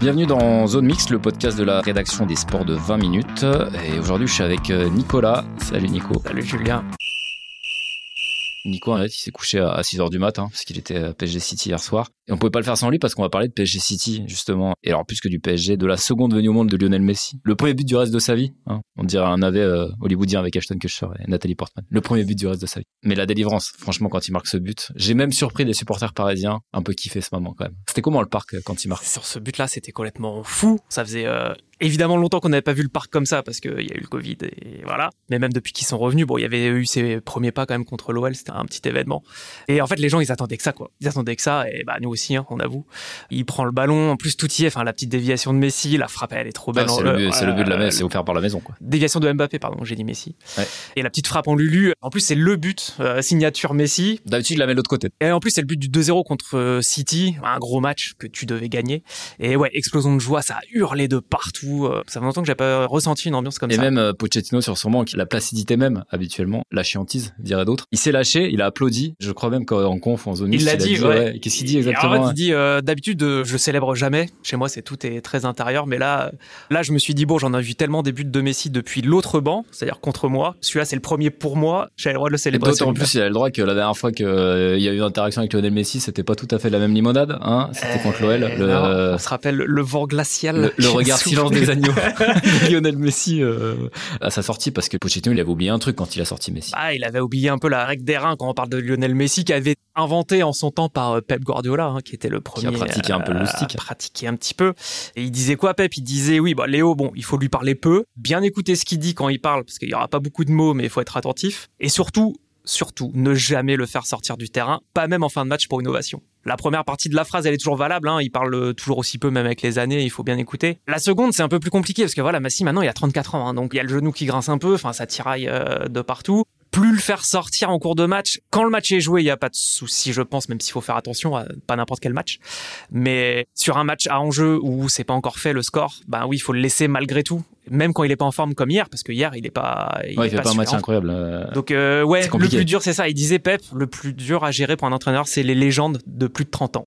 Bienvenue dans Zone Mix, le podcast de la rédaction des sports de 20 minutes. Et aujourd'hui, je suis avec euh, Nicolas. Salut Nico. Salut Julien. Nico, en fait, il s'est couché à 6h du matin parce qu'il était à PSG City hier soir. Et on pouvait pas le faire sans lui parce qu'on va parler de PSG City, justement. Et alors, plus que du PSG, de la seconde venue au monde de Lionel Messi. Le premier but du reste de sa vie. hein. On dirait un navet euh, hollywoodien avec Ashton Kutcher et Nathalie Portman. Le premier but du reste de sa vie. Mais la délivrance, franchement, quand il marque ce but, j'ai même surpris des supporters parisiens un peu kiffé ce moment quand même. C'était comment le parc euh, quand il marque? Sur ce but-là, c'était complètement fou. Ça faisait euh, évidemment longtemps qu'on n'avait pas vu le parc comme ça parce qu'il y a eu le Covid et voilà. Mais même depuis qu'ils sont revenus, bon, il y avait eu ses premiers pas quand même contre l'OL, c'était un petit événement. Et en fait, les gens, ils attendaient que ça, quoi. Ils attendaient que ça et bah nous aussi, hein, on avoue. Il prend le ballon, en plus tout y est. Enfin, la petite déviation de Messi, la frappe, elle est trop belle. Ah, C'est le, but- c'est le but de la messe, c'est offert par la maison quoi. Déviation de Mbappé, pardon, j'ai dit Messi. Ouais. Et la petite frappe en Lulu. En plus, c'est le but, euh, signature Messi. D'habitude, il la met de l'autre côté. Et en plus, c'est le but du 2-0 contre euh, City, un gros match que tu devais gagner. Et ouais, explosion de joie, ça a hurlé de partout. Euh, Ça fait longtemps que j'ai pas ressenti une ambiance comme Et ça. même euh, Pochettino sur son banc, qui la placidité même, habituellement, la chiantise, dirait d'autres. Il s'est lâché, il a applaudi. Je crois même qu'en conf, en zone il l'a a dit, ouais. Qu'est-ce qu'il dit Et exactement? Il dit euh, d'habitude, euh, je célèbre jamais. Chez moi, c'est tout est très intérieur, mais là, euh, là, je me suis dit bon, j'en ai vu tellement des buts de Messi depuis l'autre banc, c'est-à-dire contre moi. Celui-là, c'est le premier pour moi. J'ai le droit de le célébrer. D'autant plus, il a le droit que la dernière fois qu'il y a eu une interaction avec Lionel Messi, c'était pas tout à fait la même limonade, hein? C'était contre l'OL. Euh, Le, on se rappelle le vent glacial. le, regard silence des agneaux. Lionel Messi, euh, à sa sortie, parce que Pochettino, il avait oublié un truc quand il a sorti Messi. Ah, il avait oublié un peu la règle des reins quand on parle de Lionel Messi, qui avait inventé en son temps par euh, Pep Guardiola, hein, qui était le premier pratiqué un peu le euh, loustic. à pratiquer un petit peu. Et il disait quoi, Pep? Il disait oui, bah Léo, bon, il faut lui parler peu, bien écouter ce qu'il dit quand il parle, parce qu'il y aura pas beaucoup de mots, mais il faut être attentif. Et surtout, surtout, ne jamais le faire sortir du terrain, pas même en fin de match pour innovation. La première partie de la phrase, elle est toujours valable. Hein. Il parle toujours aussi peu, même avec les années. Il faut bien écouter. La seconde, c'est un peu plus compliqué parce que voilà, Messi maintenant, il a 34 ans, hein, donc il y a le genou qui grince un peu. Enfin, ça tiraille euh, de partout. Plus le faire sortir en cours de match. Quand le match est joué, il n'y a pas de souci, je pense, même s'il faut faire attention à pas n'importe quel match. Mais sur un match à enjeu où c'est pas encore fait le score, ben oui, il faut le laisser malgré tout, même quand il est pas en forme comme hier, parce que hier il est pas. Ouais, il fait pas un match incroyable. euh. donc euh, ouais, le plus dur c'est ça. Il disait Pep, le plus dur à gérer pour un entraîneur, c'est les légendes de plus de 30 ans.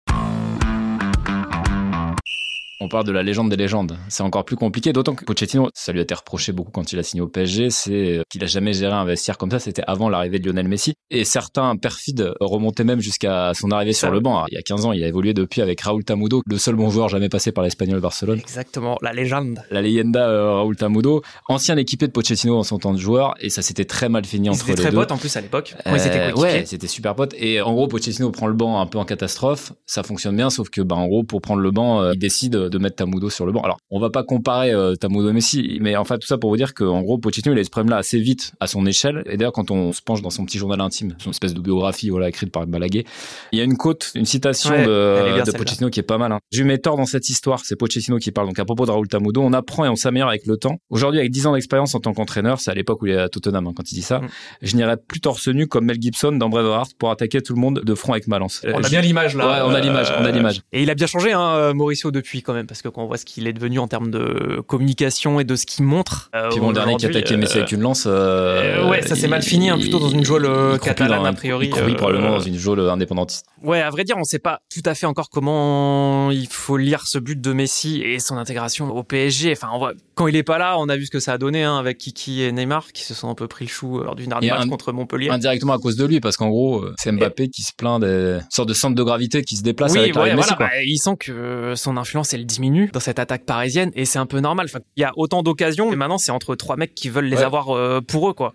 On parle de la légende des légendes. C'est encore plus compliqué, d'autant que Pochettino, ça lui a été reproché beaucoup quand il a signé au PSG, c'est qu'il a jamais géré un vestiaire comme ça. C'était avant l'arrivée de Lionel Messi. Et certains perfides remontaient même jusqu'à son arrivée sur le banc. Alors, il y a 15 ans, il a évolué depuis avec Raúl Tamudo, le seul bon joueur jamais passé par l'Espagnol Barcelone. Exactement, la légende. La leyenda euh, Raúl Tamudo, ancien équipier de Pochettino en son temps de joueur, et ça s'était très mal fini Ils entre les très deux. potes en plus à l'époque. Ils Euh, ouais, c'était super pote. Et en gros, Pochettino prend le banc un peu en catastrophe. Ça fonctionne bien, sauf que, bah, en gros, pour prendre le banc, euh, il décide de mettre Tamudo sur le banc. Alors, on va pas comparer euh, Tamudo et Messi, mais en fait, tout ça pour vous dire qu'en gros, Pochettino, il a ce problème-là assez vite à son échelle. Et d'ailleurs, quand on se penche dans son petit journal intime, son espèce de biographie, voilà, écrite par Balaguer, il y a une quote, une citation Ouais, de, bien, de. Pochettino qui est pas mal. Hein. Je mets tort dans cette histoire, c'est Pochettino qui parle. Donc, à propos de Raúl Tamudo, on apprend et on s'améliore avec le temps. Aujourd'hui, avec 10 ans d'expérience en tant qu'entraîneur, c'est à l'époque où il est à Tottenham, hein, quand il dit ça, Mm. je n'irai plus torse nu comme Mel Gibson dans Braveheart pour attaquer tout le monde de front avec ma lance. On Euh, a bien l'image là. Ouais, on a l'image, on a l'image. Et il a bien changé, hein, euh, Mauricio, depuis quand même, parce que quand on voit ce qu'il est devenu en termes de communication et de ce qu'il montre. euh, Puis bon, le dernier qui attaquait Messi euh, avec une lance. euh, euh, ouais, ça s'est mal fini, hein, plutôt dans une geôle, euh, catalane, a priori, euh, probablement dans une geôle indépendantiste. Ouais, à vrai dire, on sait pas tout à fait encore comment il faut lire ce but de Messi et son intégration au PSG. Enfin, on voit, quand il est pas là, on a vu ce que ça a donné hein, avec Kiki et Neymar qui se sont un peu pris le chou lors du dernier match contre Montpellier. Indirectement à cause de lui, parce qu'en gros, euh, c'est Mbappé qui se plaint des sortes de centre de gravité qui se déplace oui, avec Messi. quoi. bah, il sent que son influence elle diminue dans cette attaque parisienne et c'est un peu normal. Enfin, il y a autant d'occasions et maintenant c'est entre trois mecs qui veulent les Ouais. avoir euh, pour eux quoi.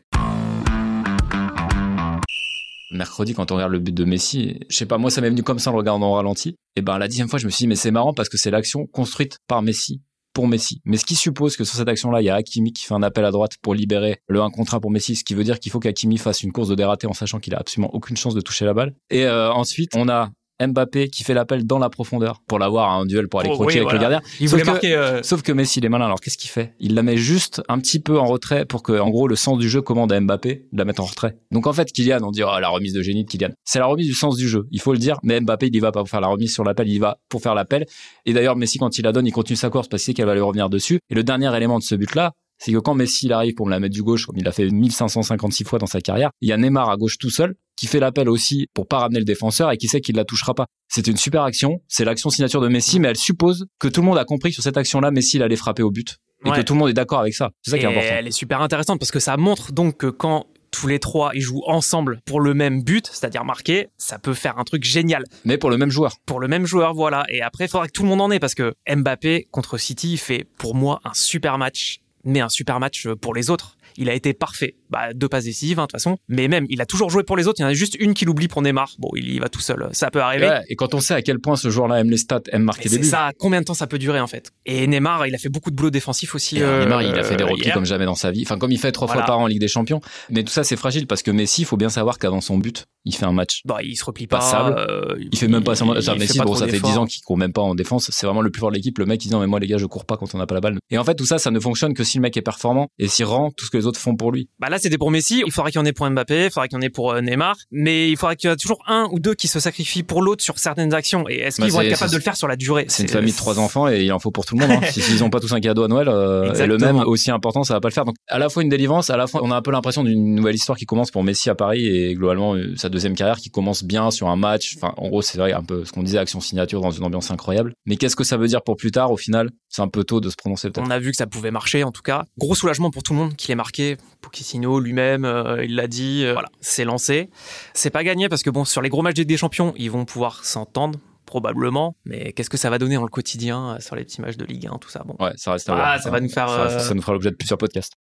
mercredi quand on regarde le but de Messi, je sais pas, moi ça m'est venu comme ça en le regardant au ralenti. Et ben la dixième fois, je me suis dit mais c'est marrant parce que c'est l'action construite par Messi pour Messi. Mais ce qui suppose que sur cette action-là, il y a Hakimi qui fait un appel à droite pour libérer le 1 contre 1 pour Messi, ce qui veut dire qu'il faut qu'Hakimi fasse une course de dératé en sachant qu'il a absolument aucune chance de toucher la balle. Et euh, ensuite, on a Mbappé qui fait l'appel dans la profondeur pour l'avoir à un duel pour aller Oh, croquer oui, avec le gardien. Il Sauf que- marquer. euh, Sauf que Messi, il est malin. Alors qu'est-ce qu'il fait? Il la met juste un petit peu en retrait pour que, en gros, le sens du jeu commande à Mbappé de la mettre en retrait. Donc en fait, Kylian, on dit oh, la remise de génie de Kylian. C'est la remise du sens du jeu. Il faut le dire. Mais Mbappé, il y va pas pour faire la remise sur l'appel. Il y va pour faire l'appel. Et d'ailleurs, Messi, quand il la donne, il continue sa course parce qu'il sait qu'elle va lui revenir dessus. Et le dernier élément de ce but-là. C'est que quand Messi il arrive pour me la mettre du gauche, comme il a fait 1556 fois dans sa carrière, il y a Neymar à gauche tout seul, qui fait l'appel aussi pour pas ramener le défenseur et qui sait qu'il la touchera pas. C'est une super action. C'est l'action signature de Messi, mais elle suppose que tout le monde a compris que sur cette action-là, Messi il allait frapper au but et Ouais. que tout le monde est d'accord avec ça. C'est ça qui est Et important. elle est super intéressante parce que ça montre donc que quand tous les trois ils jouent ensemble pour le même but, c'est-à-dire marquer, ça peut faire un truc génial Mais pour le même joueur. pour le même joueur, voilà. Et après, il faudra que tout le monde en ait parce que Mbappé contre City il fait pour moi un super match, mais un super match pour les autres. Il a été parfait. Bah, deux passes décisives, hein, de toute façon. Mais même, il a toujours joué pour les autres. Il y en a juste une qui l'oublie pour Neymar. Bon, il y va tout seul. Ça peut arriver. Ouais, et quand on sait à quel point ce joueur-là aime les stats, aime marquer des c'est buts. ça, combien de temps ça peut durer en fait Et Neymar, il a fait beaucoup de boulot défensif aussi. Euh, Neymar, il a fait des replis hier. comme jamais dans sa vie. Enfin, comme il fait trois Voilà. fois par an en Ligue des Champions. Mais tout ça, c'est fragile parce que Messi, il faut bien savoir qu'avant son but, il fait un match. Bah, il se replie pas. Passable. euh, Il fait même pas il Ça, fait Messi, bon, ça fait d'efforts. 10 ans qu'il court même pas en défense. C'est vraiment le plus fort de l'équipe. Le mec, il dit non, mais moi, les gars, je cours pas quand on n'a pas la balle. Et en fait, tout ça, ça ne fonctionne que si le mec est performant et s'il rend tout ce que les autres font pour lui. Bah là, c'était pour Messi. Il faudra qu'il y en ait pour Mbappé, il faudra qu'il y en ait pour euh, Neymar, mais il faudra qu'il y ait toujours un ou deux qui se sacrifient pour l'autre sur certaines actions. Et est-ce Bah, qu'ils vont être capables de le faire sur la durée? C'est une famille de trois enfants et il en faut pour tout le monde. Hein. si, s'ils ont pas tous un cadeau à Noël, euh, et le même aussi important, ça va pas le faire. Donc, à la fois une délivrance, à la fois, on a un peu l'impression d'une nouvelle histoire qui commence pour Messi à Paris et globalement euh, sa deuxième carrière qui commence bien sur un match. Enfin, en gros, c'est vrai un peu ce qu'on disait, action signature dans une ambiance incroyable. Mais qu'est-ce que ça veut dire pour plus tard au final? C'est un peu tôt de se prononcer. On a vu que ça pouvait marcher en tout cas. Gros soulagement pour tout le monde qu'il ait marqué. Pochettino lui-même, euh, il l'a dit. euh, voilà, c'est lancé. C'est pas gagné parce que bon, sur les gros matchs des Champions, ils vont pouvoir s'entendre probablement. Mais qu'est-ce que ça va donner dans le quotidien euh, sur les petits matchs de Ligue 1, tout ça? Bon, Ouais, ça reste à Ah, voir. ça va nous faire, Ça, ça nous fera l'objet de plusieurs podcasts.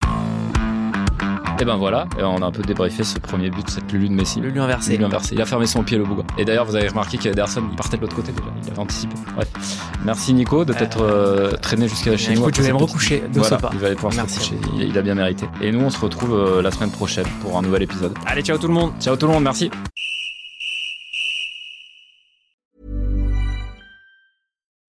Et ben voilà, et on a un peu débriefé ce premier but, cette Lulu de Messi. le lui inversé. Lulu inversé. Il a fermé son pied le bouga. Et d'ailleurs, vous avez remarqué qu'Ederson, il partait de l'autre côté déjà. Il avait anticipé. Bref. Merci Nico de t'être euh, traîné jusqu'à chez nous. Écoute, je vais me recoucher de Voilà, il va aller pouvoir Merci. se. Il, il a bien mérité. Et nous, on se retrouve euh, la semaine prochaine pour un nouvel épisode. Allez, ciao tout le monde. Ciao tout le monde, merci.